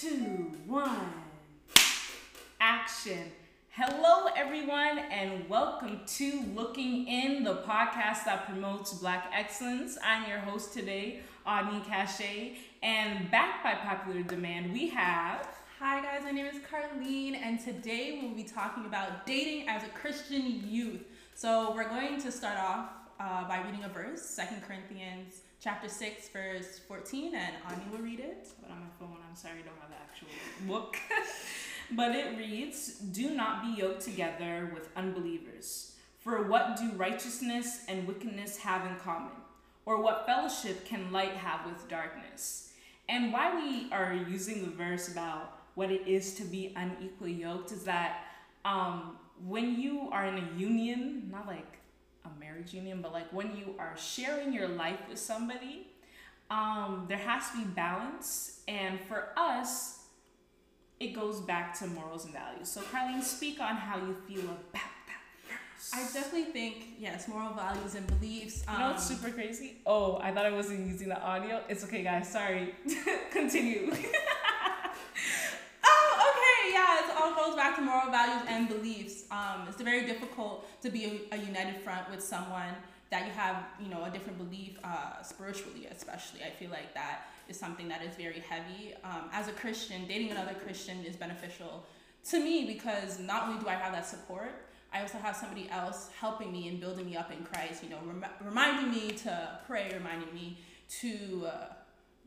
two, one. Action. Hello, everyone, and welcome to Looking In, the podcast that promotes Black excellence. I'm your host today, Audney Cachet, and backed by popular demand, we have. Hi guys, my name is Carlene, and today we'll be talking about dating as a Christian youth. So we're going to start off uh, by reading a verse, Second Corinthians chapter 6, verse 14, and Ani will read it. But on my phone, I'm sorry, I don't have the actual book. but it reads Do not be yoked together with unbelievers. For what do righteousness and wickedness have in common? Or what fellowship can light have with darkness? And why we are using the verse about what it is to be unequally yoked is that um, when you are in a union, not like marriage union, but like when you are sharing your life with somebody, um, there has to be balance. And for us, it goes back to morals and values. So, Carlene, speak on how you feel about that. I definitely think, yes, moral values and beliefs. You know what's um, super crazy? Oh, I thought I wasn't using the audio. It's okay, guys. Sorry. Continue. Oh, okay, yeah, it all goes back to moral values and beliefs. Um, it's very difficult to be a, a united front with someone that you have, you know, a different belief, uh, spiritually especially. I feel like that is something that is very heavy. Um, as a Christian, dating another Christian is beneficial to me because not only do I have that support, I also have somebody else helping me and building me up in Christ. You know, rem- reminding me to pray, reminding me to uh,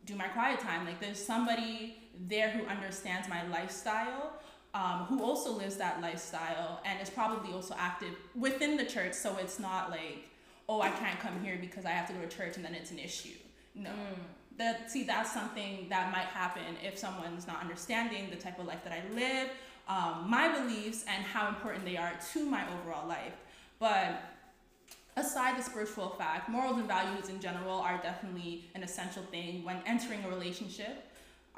do my quiet time. Like there's somebody there who understands my lifestyle, um, who also lives that lifestyle and is probably also active within the church. So it's not like, oh, I can't come here because I have to go to church and then it's an issue. No. That see, that's something that might happen if someone's not understanding the type of life that I live, um, my beliefs, and how important they are to my overall life. But aside the spiritual fact, morals and values in general are definitely an essential thing when entering a relationship.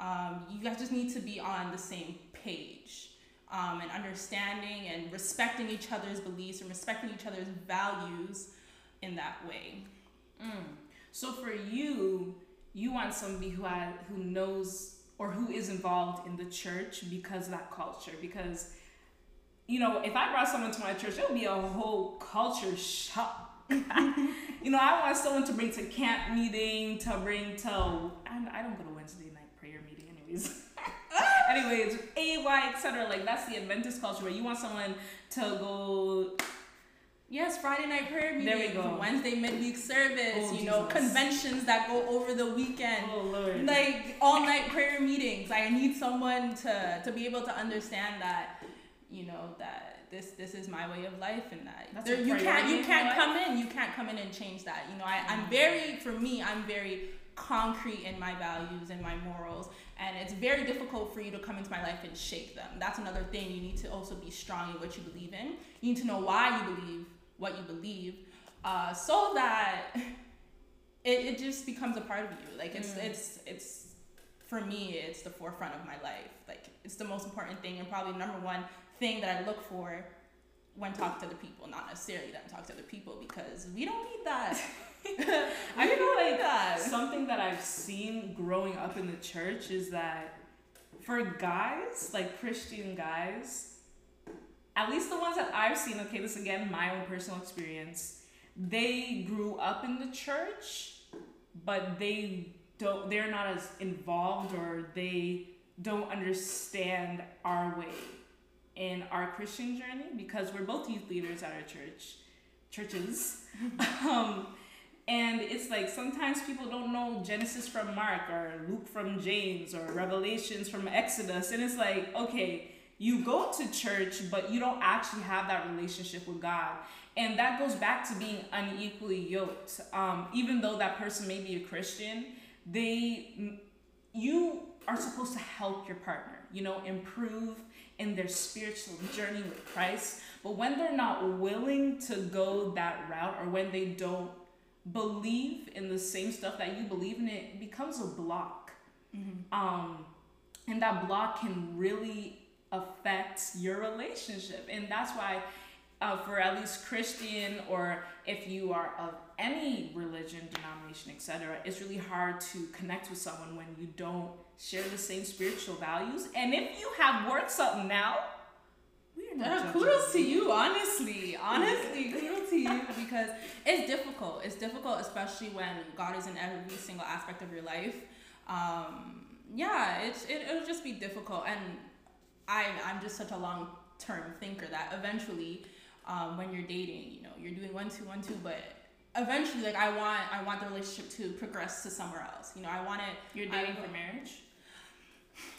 Um, you guys just need to be on the same page um, and understanding and respecting each other's beliefs and respecting each other's values in that way. So for you, you want somebody who who knows or who is involved in the church because of that culture. Because you know, if I brought someone to my church, it would be a whole culture shock. you know, I want someone to bring to camp meeting, to bring to I don't go to Wednesday night prayer meeting anyways. anyways, AY, etc. Like that's the Adventist culture where you want someone to go Yes, Friday night prayer meeting. There we go. Wednesday midweek service, Oh, you know, Jesus. conventions that go over the weekend. Oh Lord. like all night prayer meetings. I need someone to to be able to understand that, you know, that this this is my way of life and that That's there, you can't you can't come in you can't come in and change that. You know, I, I'm mm. very for me I'm very concrete in my values and my morals and it's very difficult for you to come into my life and shake them. That's another thing. You need to also be strong in what you believe in. You need to know why you believe what you believe. Uh, so that it, it just becomes a part of you. Like it's Mm. it's it's for me it's the forefront of my life. Like it's the most important thing and probably number one thing that i look for when talking to other people not necessarily that i talk to other people because we don't need that I feel like that. something that I've seen growing up in the church is that for guys, like Christian guys, at least the ones that I've seen, okay, this again, my own personal experience, they grew up in the church, but they don't they're not as involved or they don't understand our way in our Christian journey because we're both youth leaders at our church churches. um and it's like sometimes people don't know Genesis from Mark or Luke from James or Revelations from Exodus. And it's like, okay, you go to church, but you don't actually have that relationship with God. And that goes back to being unequally yoked. Um, even though that person may be a Christian, they you are supposed to help your partner, you know, improve in their spiritual journey with Christ. But when they're not willing to go that route or when they don't believe in the same stuff that you believe in, it becomes a block. Um, and that block can really affect your relationship. And that's why uh, for at least Christian or if you are of any religion, denomination, etc., it's really hard to connect with someone when you don't share the same spiritual values. And if you have worked something out, we are not kudos to you, honestly. Honestly, kudos to you because it's difficult. It's difficult, especially when God is in every single aspect of your life. Um, yeah, it's it, it'll just be difficult, and I I'm just such a long term thinker that eventually, um, when you're dating, you know, you're doing one two one two, but eventually, like I want I want the relationship to progress to somewhere else. You know, I want it. You're dating I- for marriage?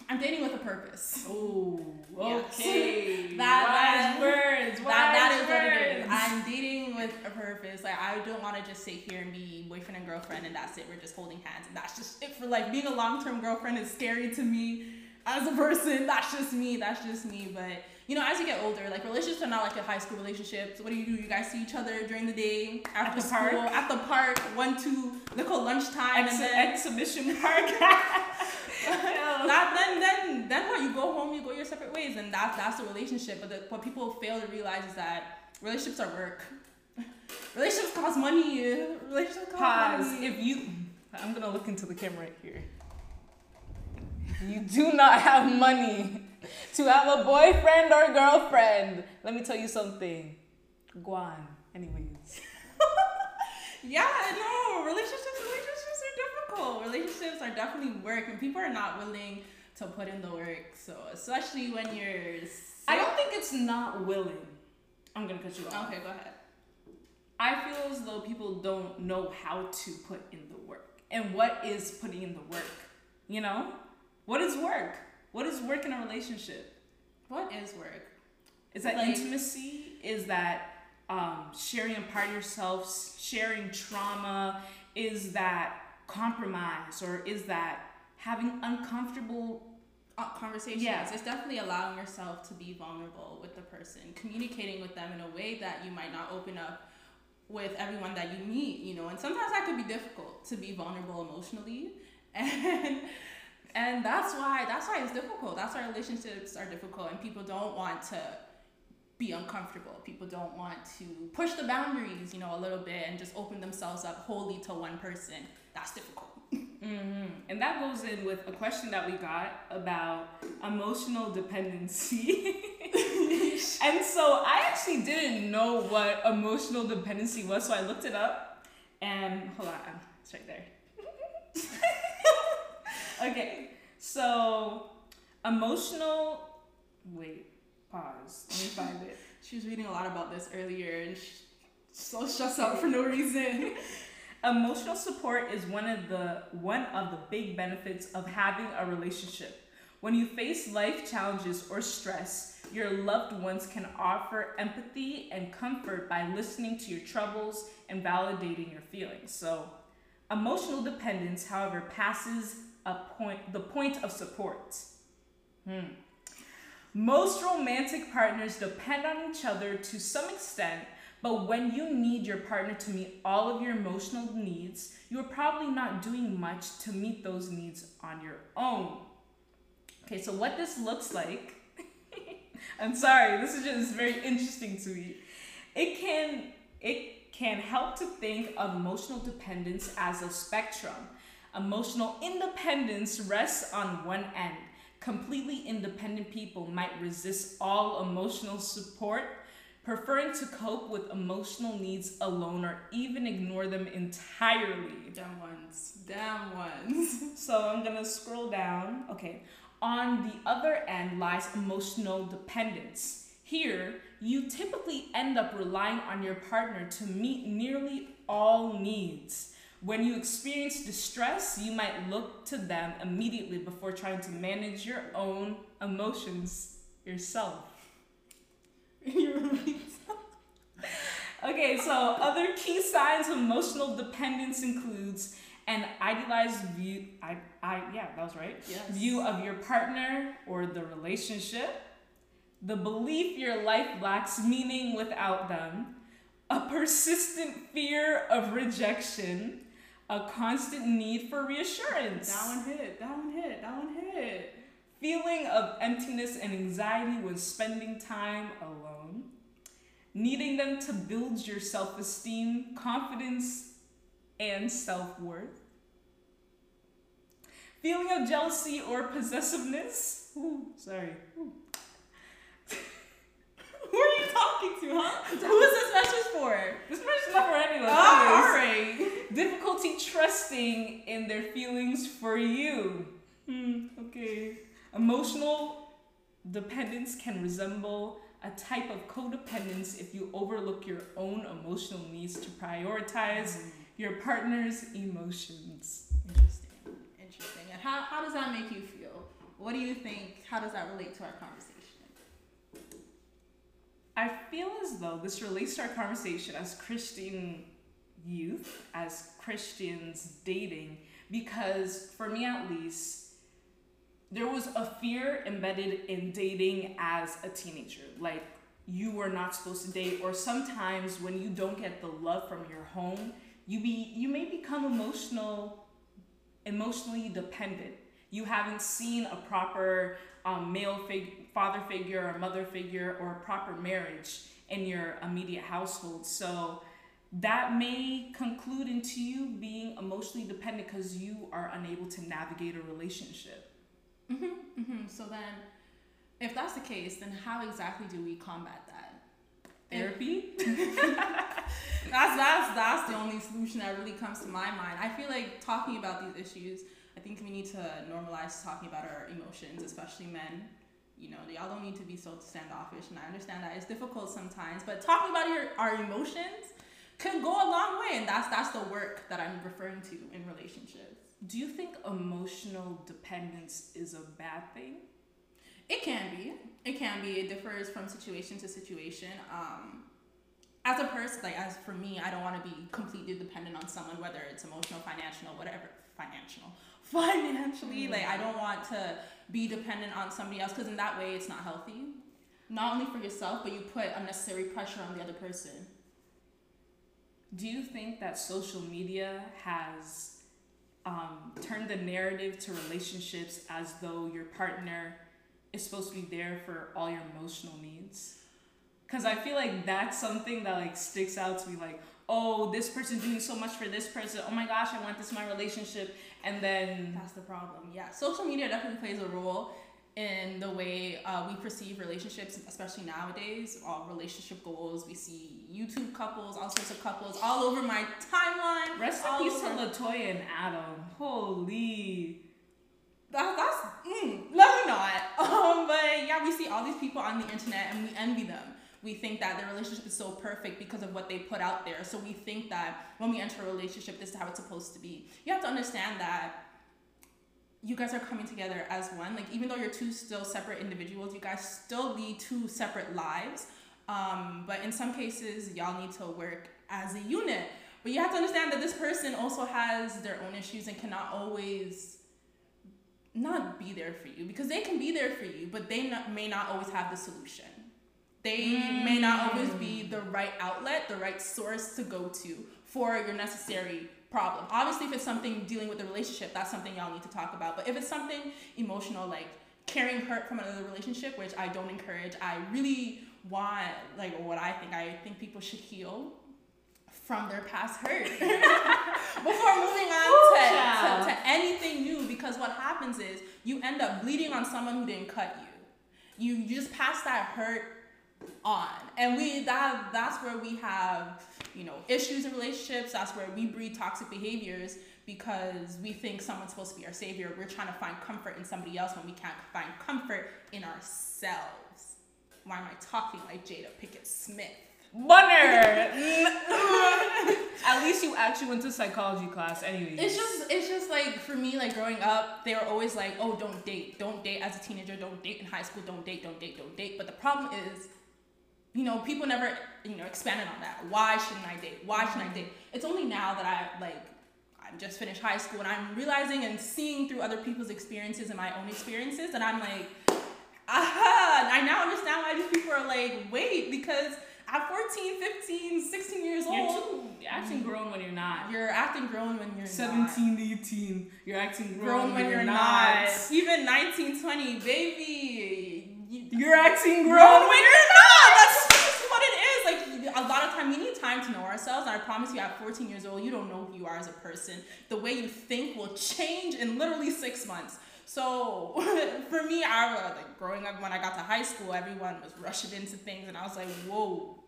I'm dating with a purpose. Oh, okay. That- wise words. that that wise is what it is. words. I'm dating with a purpose. Like I don't want to just sit here and be boyfriend and girlfriend and that's it. We're just holding hands and that's just it for like being a long term girlfriend is scary to me as a person. That's just me. That's just me. But you know, as you get older, like relationships are not like a high school relationship. So what do you do? You guys see each other during the day, after the school, park? at the park, one, two, little lunchtime, Ex- and then exhibition park. that then then then what you go home you go your separate ways and that that's the relationship but the, what people fail to realize is that relationships are work relationships cost money relationships cost Pause. money If you, I'm gonna look into the camera right here. You do not have money to have a boyfriend or girlfriend, let me tell you something. Guan. Anyways. yeah no relationships relationships are difficult relationships are definitely work and people are not willing to put in the work so especially when you're I don't think it's not willing. I'm gonna cut you off. okay go ahead I feel as though people don't know how to put in the work. And what is putting in the work? You know? What is work? What is work in a relationship? what is work Is that Like- intimacy? Is that um, sharing a part of yourself, sharing trauma? Is that compromise? Or is that having uncomfortable uh, conversations. Yeah. It's definitely allowing yourself to be vulnerable with the person, communicating with them in a way that you might not open up with everyone that you meet, you know. And sometimes that could be difficult to be vulnerable emotionally. And and that's why that's why it's difficult. That's why relationships are difficult and people don't want to be uncomfortable. People don't want to push the boundaries, you know, a little bit and just open themselves up wholly to one person. That's difficult. hmm And that goes in with a question that we got about emotional dependency. and so I actually didn't know what emotional dependency was, so I looked it up. And hold on, it's right there. okay, so emotional. Wait, pause. Let me find it. She was reading a lot about this earlier and she, so stressed out for no reason. Emotional support is one of the one of the big benefits of having a relationship. When you face life challenges or stress, your loved ones can offer empathy and comfort by listening to your troubles and validating your feelings. So, emotional dependence, however, passes a point the point of support. Hmm. Most romantic partners depend on each other to some extent, but when you need your partner to meet all of your emotional needs, you're probably not doing much to meet those needs on your own. Okay, so what this looks like, I'm sorry, this is just very interesting to me. It can it can help to think of emotional dependence as a spectrum. Emotional independence rests on one end. Completely independent people might resist all emotional support, preferring to cope with emotional needs alone or even ignore them entirely. Damn ones. Damn ones. So I'm gonna scroll down. Okay. On the other end lies emotional dependence. Here, you typically end up relying on your partner to meet nearly all needs. When you experience distress, you might look to them immediately before trying to manage your own emotions yourself. Okay, so other key signs of emotional dependence includes an idealized view. I, I, yeah, that was right. Yes. View of your partner or the relationship, the belief your life lacks meaning without them, a persistent fear of rejection, a constant need for reassurance, That one hit. That one hit. That one hit. Feeling of emptiness and anxiety when spending time alone, needing them to build your self esteem, confidence, and self worth. Feeling of jealousy or possessiveness. Ooh, sorry. Ooh. Who are you talking to, huh? Who is this message for? This message is not for anyone. Oh, Anyways, all right. Difficulty trusting in their feelings for you. Hmm, okay. Emotional dependence can resemble a type of codependence if you overlook your own emotional needs to prioritize mm-hmm. your partner's emotions. Interesting. Interesting. And how, how does that make you feel? What do you think? How does that relate to our conversation? I feel as though this relates to our conversation as Christian youth, as Christians dating, because for me at least, there was a fear embedded in dating as a teenager. Like, you were not supposed to date, or sometimes when you don't get the love from your home, you be you may become emotional, emotionally dependent. You haven't seen a proper um, male fig- father figure or mother figure or a proper marriage in your immediate household. So that may conclude into you being emotionally dependent because you are unable to navigate a relationship. Mm-hmm, mm-hmm. So then, if that's the case, then how exactly do we combat that? Therapy? That's that's that's the only solution that really comes to my mind. I feel like talking about these issues. I think we need to normalize talking about our emotions, especially men. You know, y'all don't need to be so standoffish, and I understand that it's difficult sometimes. But talking about your our emotions could go a long way, and that's that's the work that I'm referring to in relationships. Do you think emotional dependence is a bad thing? It can be. It can be. It differs from situation to situation. Um, as a person, like as for me, I don't want to be completely dependent on someone, whether it's emotional, financial, whatever, financial, financially. Mm. Like I don't want to be dependent on somebody else because in that way it's not healthy. Not only for yourself, but you put unnecessary pressure on the other person. Do you think that social media has um, turned the narrative to relationships as though your partner is supposed to be there for all your emotional needs? Because I feel like that's something that like sticks out to me. Like, oh, this person's doing so much for this person. Oh my gosh, I want this in my relationship. And then That's the problem. Yeah, social media definitely plays a role in the way uh, we perceive relationships, especially nowadays. All relationship goals. We see YouTube couples, all sorts of couples, all over my timeline. rest in peace to Latoya and Adam. Holy. That, that's mm, let me not. Um, but yeah, we see all these people on the internet and we envy them. We think that their relationship is so perfect because of what they put out there. So we think that when we enter a relationship, this is how it's supposed to be. You have to understand that you guys are coming together as one. Like even though you're two still separate individuals, you guys still lead two separate lives. Um, but in some cases, y'all need to work as a unit. But you have to understand that this person also has their own issues and cannot always not be there for you because they can be there for you, but they not, may not always have the solution. They may not always be the right outlet, the right source to go to for your necessary problem. Obviously, if it's something dealing with the relationship, that's something y'all need to talk about. But if it's something emotional, like carrying hurt from another relationship, which I don't encourage, I really want, like, what I think, I think people should heal from their past hurt before moving on Ooh, to, to, to anything new because what happens is you end up bleeding on someone who didn't cut you you, you just pass that hurt on and we that that's where we have you know issues in relationships that's where we breed toxic behaviors because we think someone's supposed to be our savior we're trying to find comfort in somebody else when we can't find comfort in ourselves why am i talking like Jada Pinkett Smith Bunner! At least you actually went to psychology class, anyways. It's just it's just like for me, like growing up, they were always like, oh, don't date, don't date as a teenager, don't date in high school, don't date, don't date, don't date. But the problem is, you know, people never you know expanded on that. Why shouldn't I date? Why shouldn't I mm-hmm. date? It's only now that I like I just finished high school and I'm realizing and seeing through other people's experiences and my own experiences that I'm like, aha! I now understand why these people are like, wait, because at 14, 15, 16 years You're old, you're acting mm-hmm. grown when you're not. you're acting grown when you're not. 17, 18. You're acting grown, grown when you're not. Even 19, 20, baby. You, You're acting grown, grown when you're not. That's just what it is. Like a lot of time, we need time to know ourselves. And I promise you, at 14 years old, you don't know who you are as a person. The way you think will change in literally six months. So for me, I was like growing up when I got to high school, everyone was rushing into things, and I was like, whoa.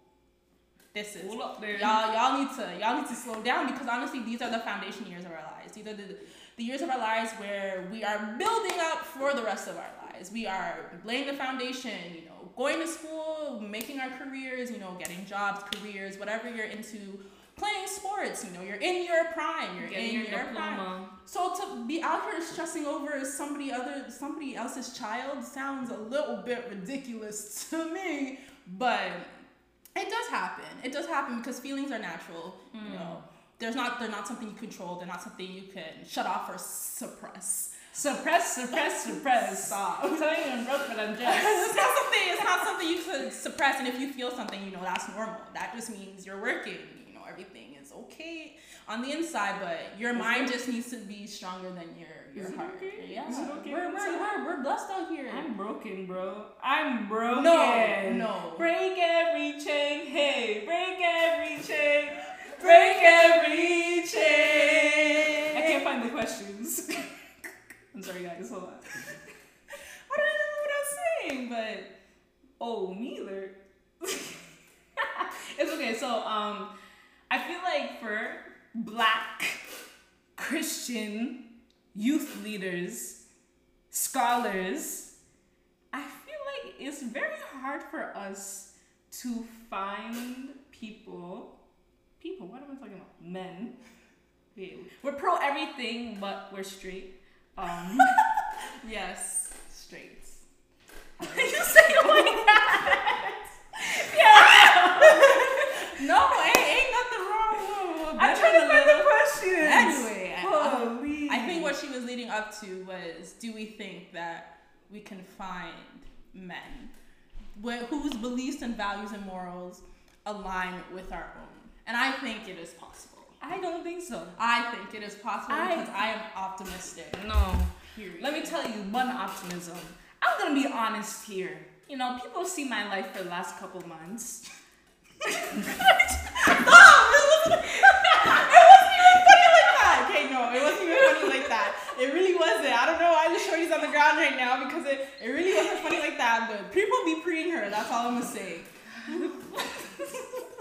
This is Hold up there. y'all. Y'all need to y'all need to slow down because honestly, these are the foundation years of our lives. These are the the years of our lives where we are building up for the rest of our lives. We are laying the foundation. You know, going to school, making our careers. You know, getting jobs, careers, whatever you're into. Playing sports, you know, you're in your prime. You're Getting in your your prime. So to be out here stressing over somebody other somebody else's child sounds a little bit ridiculous to me, but it does happen. It does happen because feelings are natural. You hmm. know, there's not they're not something you control. They're not something you can shut off or suppress. Suppress, suppress, suppress. Stop. I'm telling you, I'm broke, but I'm just. it's not something. It's not something you could suppress. And if you feel something, you know that's normal. That just means you're working. You know everything is okay on the inside, but your Is mind just needs to be stronger than your your it heart. okay? Yeah, Is it okay We're, we're, we're, we're blessed out here. I'm broken, bro. I'm broken. No, no. Break every Oh, neither. it's okay. So, um, I feel like for black Christian youth leaders, scholars, I feel like it's very hard for us to find people. People, what am I talking about? Men. We're pro everything, but we're straight. Um, yes, straight. you say it like that. No, ain't, ain't nothing wrong. with- with I'm trying to bending a find the little. questions. Anyway, I- Holy. I think what she was leading up to was do we think that we can find men wh- whose beliefs and values and morals align with our own? And I think it is possible. I don't think so. I think it is possible I- because I am optimistic. No. Period. Let me tell you one optimism. I'm gonna be honest here. You know, people see my life for the last couple months. Oh, it wasn't even funny like that. Okay, no, it wasn't even funny like that. It really wasn't. I don't know why the shorty's on the ground right now because it, it really wasn't funny like that. But people be preying her. That's all I'm gonna say.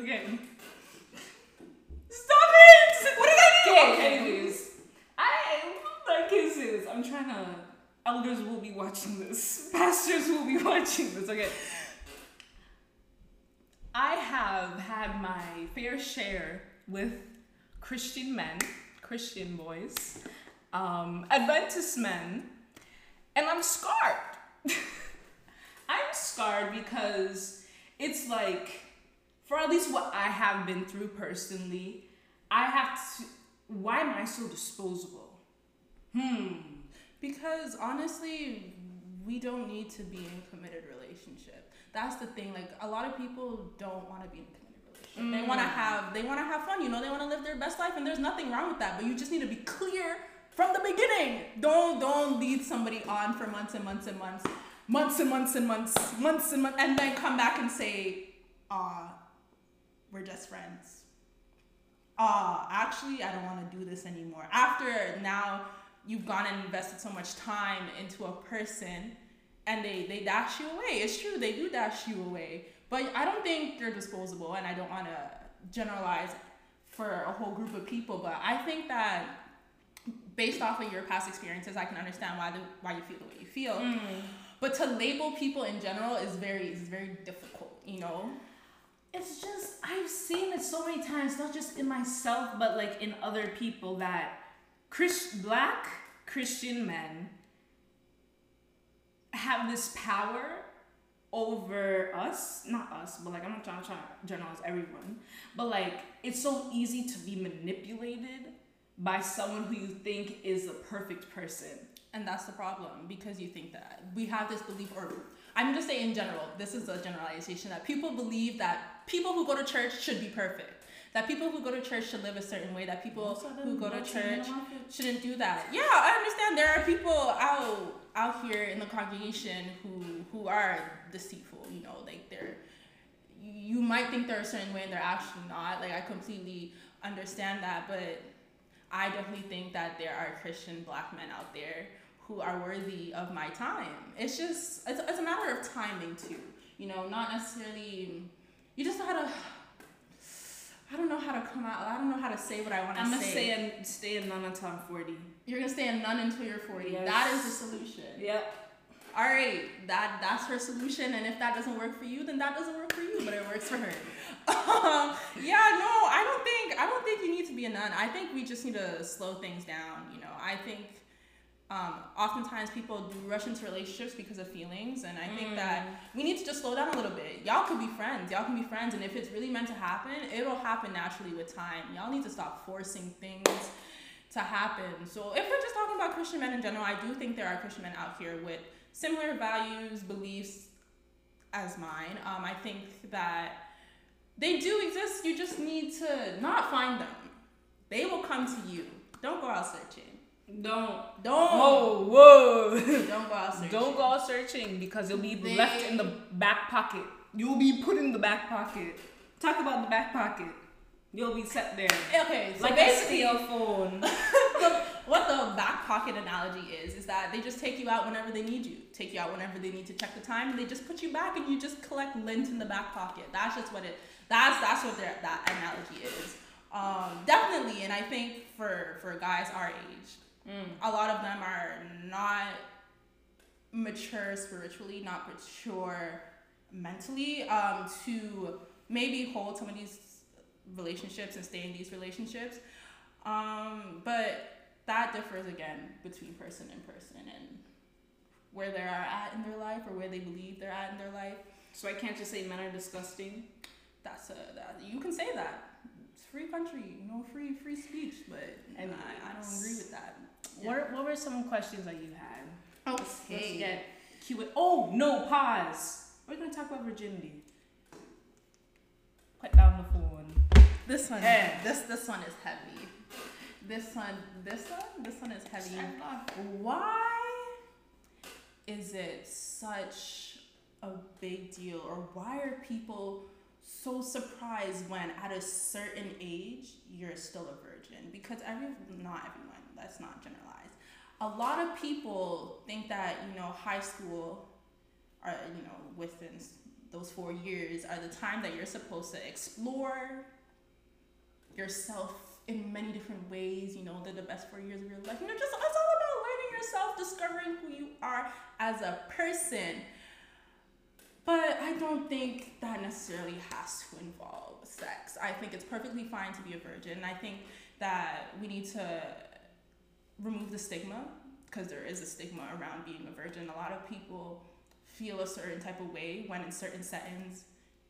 Okay. Stop it! What did I do? Okay, anyways. I I can't say this. I'm trying to elders will be watching this. Pastors will be watching this, okay. I have had my fair share with Christian men, Christian boys, um, Adventist men, and I'm scarred. I'm scarred because it's like, for at least what I have been through personally, I have to. Why am I so disposable? Hmm. Because honestly, we don't need to be in a committed relationship. That's the thing. Like a lot of people don't want to be in a committed relationship. They want to Mm. have they want to have fun. You know, they want to live their best life, and there's nothing wrong with that. But you just need to be clear from the beginning. Don't don't lead somebody on for months and months and months, months and months and months, months and months, and then come back and say, "Ah, we're just friends." uh, actually, I don't want to do this anymore. After now you've gone and invested so much time into a person and they, they dash you away. It's true, they do dash you away. But I don't think they're disposable and I don't want to generalize for a whole group of people. But I think that based off of your past experiences, I can understand why, the, why you feel the way you feel. Mm. But to label people in general is very, is very difficult, you know? It's just I've seen it so many times, not just in myself, but like in other people that Black Christian men have this power over us, not us, but like I'm not trying to generalize everyone, but like it's so easy to be manipulated by someone who you think is the perfect person. And that's the problem because you think that we have this belief, or I'm just saying in general, this is a generalization that people believe that people who go to church should be perfect. That people who go to church should live a certain way, that people Most of them who go to church shouldn't do that. Yeah, I understand there are people out out here in the congregation who who are deceitful, you know, like they're you might think they're a certain way and they're actually not. Like I completely understand that, but I definitely think that there are Christian black men out there who are worthy of my time. It's just it's, it's a matter of timing too. You know, not necessarily you just know how to I don't know how to come out. I don't know how to say what I want to say. I'm gonna say. stay and stay a nun until I'm 40. You're gonna stay a nun until you're 40. Yes. That is the solution. Yep. All right, that that's her solution, and if that doesn't work for you, then that doesn't work for you, but it works for her. Um, yeah, no, I don't think I don't think you need to be a nun. I think we just need to slow things down. You know, I think um, oftentimes people do rush into relationships because of feelings, and I think that we need to just slow down a little bit. Y'all could be friends. Y'all can be friends, and if it's really meant to happen, it'll happen naturally with time. Y'all need to stop forcing things to happen. So if we're just talking about Christian men in general, I do think there are Christian men out here with similar values, beliefs as mine. Um, I think that they do exist. You just need to not find them. They will come to you. Don't go out searching. Don't. Don't. Oh, whoa. Don't go out searching. Don't go out searching because you'll be They- left in the back pocket. You'll be put in the back pocket. Talk about the back pocket. You'll be set there. Okay, so like a basically, steel phone. the, what the back pocket analogy is is that they just take you out whenever they need you take you out whenever they need to check the time and they just put you back and you just collect lint in the back pocket that's just what it that's that's what their that analogy is um, definitely and i think for for guys our age Mm. a lot of them are not mature spiritually not mature mentally um, to maybe hold some of these relationships and stay in these relationships um, but that differs again between person and person and where they are at in their life or where they believe they're at in their life. So I can't just say men are disgusting. That's a that you can say that. It's free country, you know, free free speech, but And I, I don't agree with that. What What were some questions that you had? Let's Okay. get Q. Oh no! Pause. We're gonna talk about virginity. Put down the phone. This one, Yeah. this this one is heavy. This one, this one, this one is heavy. Why is it such a big deal, or why are people so surprised when at a certain age you're still a virgin? Because every not everyone, let's not generalize. A lot of people think that you know high school, or you know within those four years are the time that you're supposed to explore yourself in many different ways. You know, they're the best four years of your life. You know, just it's all about learning yourself, discovering who you are as a person. But I don't think that necessarily has to involve sex. I think it's perfectly fine to be a virgin. I think that we need to remove the stigma because there is a stigma around being a virgin. A lot of people feel a certain type of way when in certain settings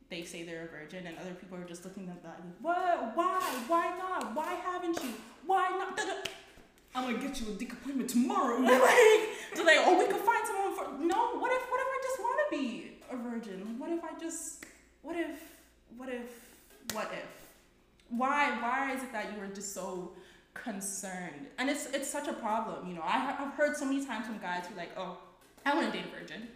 they say they're a virgin and other people are just looking at that like, what? Why? Why not? Why haven't you? Why not? I'm gonna get you a dick appointment tomorrow. like, like, oh, we could find someone for. No, what if? What if I just want to be a virgin? What if I just? What if? What if? What if? Why? Why is it that you are just so concerned? And it's it's such a problem. You know, I, I've heard so many times from guys who like, oh, I want to date a virgin.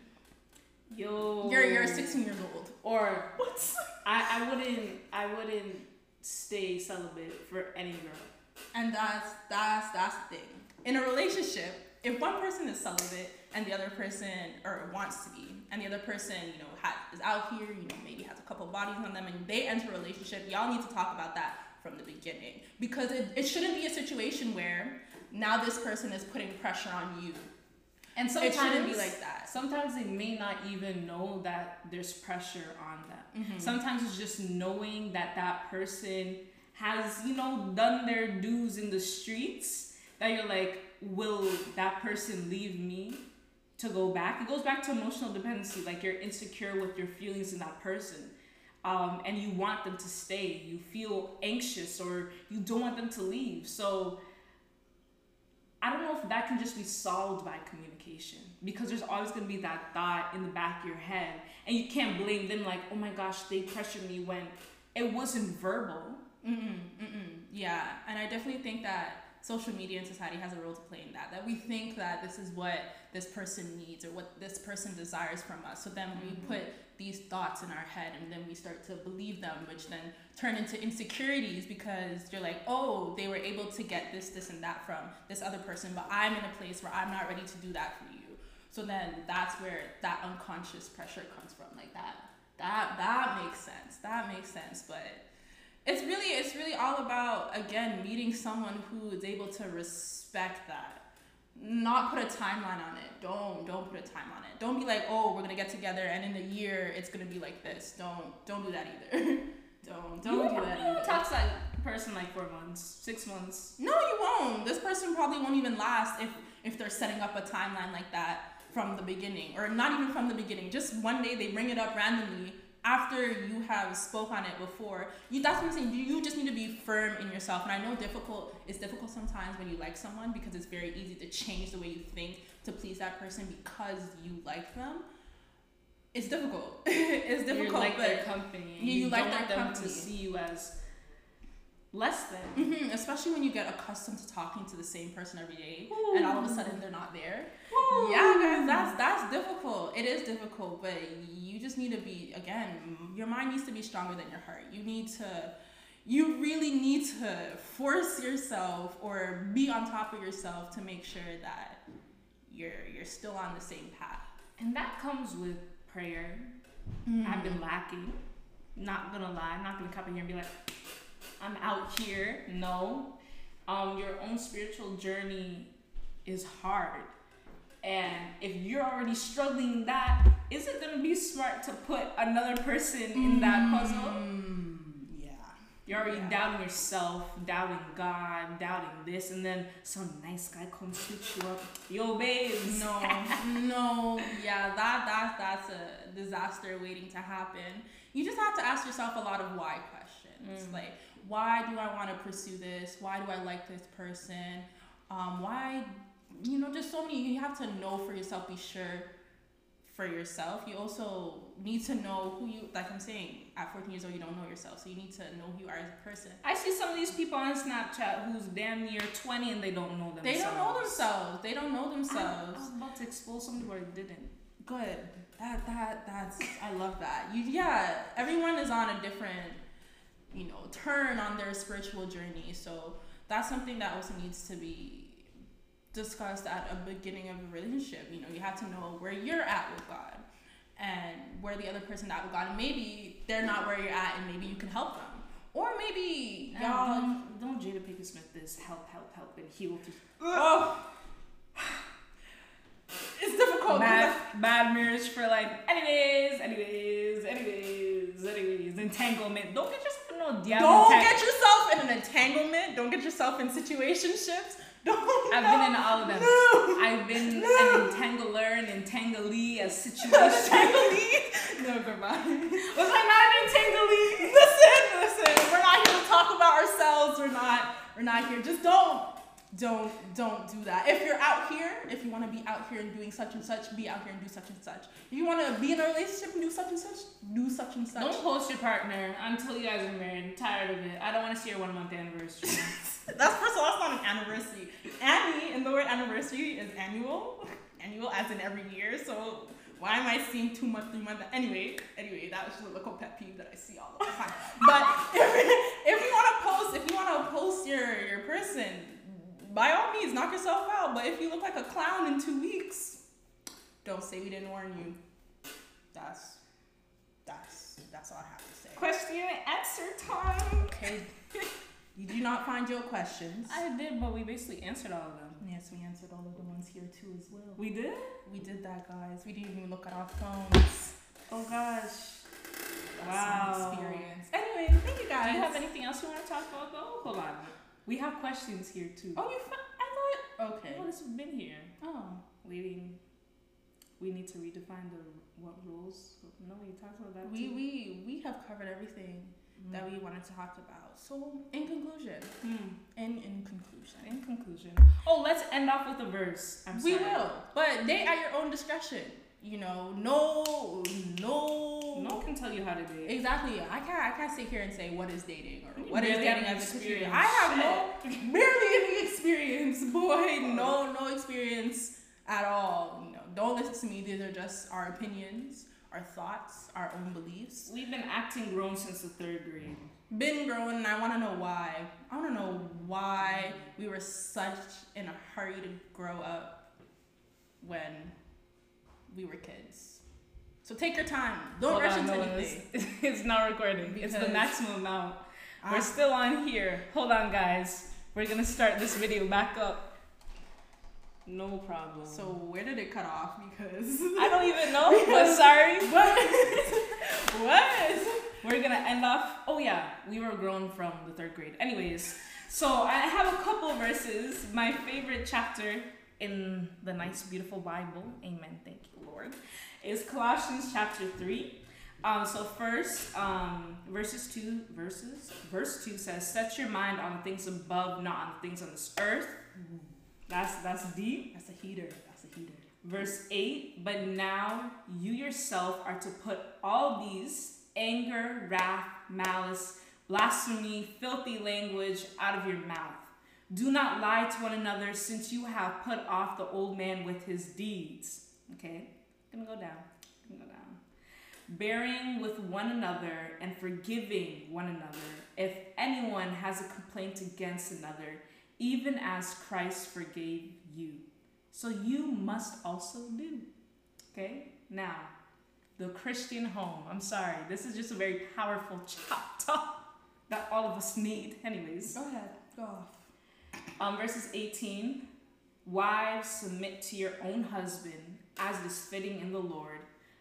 Yo. You're you're 16 years old. Or What? I, I wouldn't I wouldn't stay celibate for any girl. And that's that's that's the thing. In a relationship, if one person is celibate and the other person or wants to be, and the other person, you know, ha- is out here, you know, maybe has a couple bodies on them, and they enter a relationship, y'all need to talk about that from the beginning because it, it shouldn't be a situation where now this person is putting pressure on you. And sometimes It shouldn't be like that. Sometimes they may not even know that there's pressure on them. Mhm. Sometimes it's just knowing that that person has, you know, done their dues in the streets. That you're like, will that person leave me to go back? It goes back to emotional dependency. Like you're insecure with your feelings in that person. Um, and you want them to stay. You feel anxious or you don't want them to leave. So I don't know if that can just be solved by communication because there's always going to be that thought in the back of your head, and you can't blame them like, oh my gosh, they pressured me when it wasn't verbal. Mm-mm, mm-mm. Yeah, and I definitely think that social media and society has a role to play in that. That we think that this is what this person needs or what this person desires from us. So then we Mhm. put these thoughts in our head and then we start to believe them, which then turn into insecurities because you're like, oh, they were able to get this, this, and that from this other person, but I'm in a place where I'm not ready to do that for you. So then that's where that unconscious pressure comes from, like that. That that makes sense. That makes sense, but it's really it's really all about again meeting someone who is able to respect that. Not put a timeline on it. Don't don't put a time on it. Don't be like oh we're gonna get together and in a year it's gonna be like this. Don't don't do that either. Don't don't you, do that you either. talk to that person like four months, six months. no you won't. This person probably won't even last if if they're setting up a timeline like that from the beginning or not even from the beginning just one day they bring it up randomly after you have spoke on it before you that's what i'm saying you, you just need to be firm in yourself. And i know difficult it's difficult sometimes when you like someone because it's very easy to change the way you think to please that person because you like them. It's difficult. It's difficult You like but their company. You- you like don't their want them company. to see you as less than. hmm especially when you get accustomed to talking to the same person every day and all of a sudden they're not there. Yeah guys that's that's difficult. It is difficult but just need to be again your mind needs to be stronger than your heart you need to you really need to force yourself or be on top of yourself to make sure that you're you're still on the same path And that comes with prayer. Mm. I've been lacking. Not gonna lie, not gonna come in here and be like, I'm out here. No. Um, your own spiritual journey is hard. And if you're already struggling that, is it gonna be smart to put another person in that puzzle? Mm, yeah You're already Yeah. doubting yourself, doubting God, doubting this, and then some nice guy comes switch you up. Yo, babes. No, no, yeah, that that that's a disaster waiting to happen. You just have to ask yourself a lot of why questions, Mm. like why do I want to pursue this? Why do I like this person? Um, why, you know, just so many. You have to know for yourself. Be sure for yourself. You also need to know who you. Like I'm saying, at 14 years old, you don't know yourself, so you need to know who you are as a person. I see some of these people on Snapchat who's damn near 20 and they don't know themselves. They don't know themselves. They don't know I, I themselves. was about to expose somebody where I didn't. Good. That that that's I love that. You yeah, everyone is on a different, you know, turn on their spiritual journey. So that's something that also needs to be discussed at a beginning of a relationship. You know, you have to know where you're at with God and where the other person at with God. And maybe they're not where you're at and maybe you can help them. Or maybe Y'all y'all don't, don't Jada Pinkett Smith this help, help, help, and he will just Oh it's difficult. 'cause bad, bad marriage for like anyways, anyways, anyways, anyways, entanglement. Don't get yourself in no damn Don't entang- get yourself in an entanglement. Don't get yourself in situationships. Don't. I've been in all of them. No. I've been No. an entangler, an entanglee, a situation. no, goodbye. Was I not an entanglee? listen, listen. We're not here to talk about ourselves. We're not. We're not here. Just don't. Don't don't do that. If you're out here, if you want to be out here and doing such and such, be out here and do such and such. If you want to be in a relationship and do such and such, do such and such. Don't post your partner until you guys are married. I'm tired of it. I don't want to see your one month anniversary. That's first of all, that's not an anniversary. Annie, and the word anniversary is annual, annual as in every year. So why am I seeing two month, three month? Anyway, anyway, that was just a little pet peeve that I see all the time. but if, if you want to post, if you want to post your your person, by all means, knock yourself out. But if you look like a clown in two weeks, don't say we didn't warn you. That's that's that's all I have to say. Question and answer time. Okay. You do not find your questions. I did, but we basically answered all of them. Yes, we answered all of the ones here too as well. We did? We did that, guys. We didn't even look at our phones. Oh gosh. That's Wow. experience. Anyway, thank you guys. Do you have anything else you want to talk about though? Hold on. We have questions here too. Oh, you. Fa- I thought. Okay. Oh, Notice we've been here Oh. waiting. We need to redefine the what rules. No, we talked about that. We too. we we have covered everything that we wanted to talk about. So, in conclusion, Hmm. in in conclusion, In conclusion. Oh, let's end off with a verse. I'm we sorry. will, but they at your own discretion. you know, no, no, No one can tell you how to date. Exactly. I can't. I can't sit here and say what is dating or You what is dating as a experience. I have no barely any experience, boy. No, no experience at all. You know, don't listen to me. These are just our opinions, our thoughts, our own beliefs. We've been acting grown since the third grade. Been growing, and I want to know why. I want to know why we were such in a hurry to grow up when we were kids. So take your time. Don't Hold rush on, into no, anything. It's, it's not recording. it's the Because- maximum amount. We're Ah. still on here. Hold on, guys. We're gonna start this video back up. No problem. So where did it cut off? Because I don't even know, but sorry. what? what? We're gonna end off. Oh yeah, we were grown from the third grade. Anyways, so I have a couple verses. My favorite chapter in the nice, beautiful Bible. Amen. Thank you, Lord. Is Colossians chapter three. Um, so first, um, verses two, verses, verse two says, "Set your mind on things above, not on things on this earth." That's that's deep. That's a heater. That's a heater. Verse 8 But now you yourself are to put all these anger, wrath, malice, blasphemy, filthy language out of your mouth. Do not lie to one another, since you have put off the old man with his deeds. Okay? Gonna go down. Gonna go down. Bearing with one another and forgiving one another if anyone has a complaint against another, even as Christ forgave you. So you must also do. Okay? Now, the Christian home. I'm sorry. This is just a very powerful chapter that all of us need. Anyways, Go ahead. Go off. um, verses 18 Wives, submit to your own husband as is fitting in the Lord.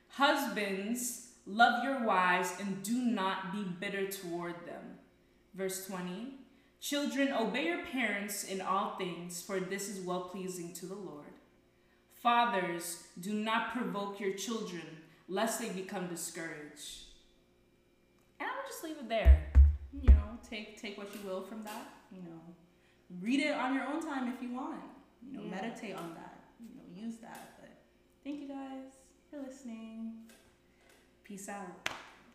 Husbands, love your wives and do not be bitter toward them. Verse 20 Children, obey your parents in all things, for this is well pleasing to the Lord. Fathers, do not provoke your children, lest they become discouraged. And I would just leave it there. You know, take take what you will from that. You know, read it on your own time if you want. You know, Yeah. meditate on that. You know, use that. But thank you guys for listening. Peace out.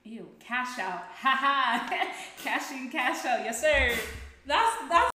Ew, cash out. Ha ha. cash in, cash out. Yes, sir. That's that's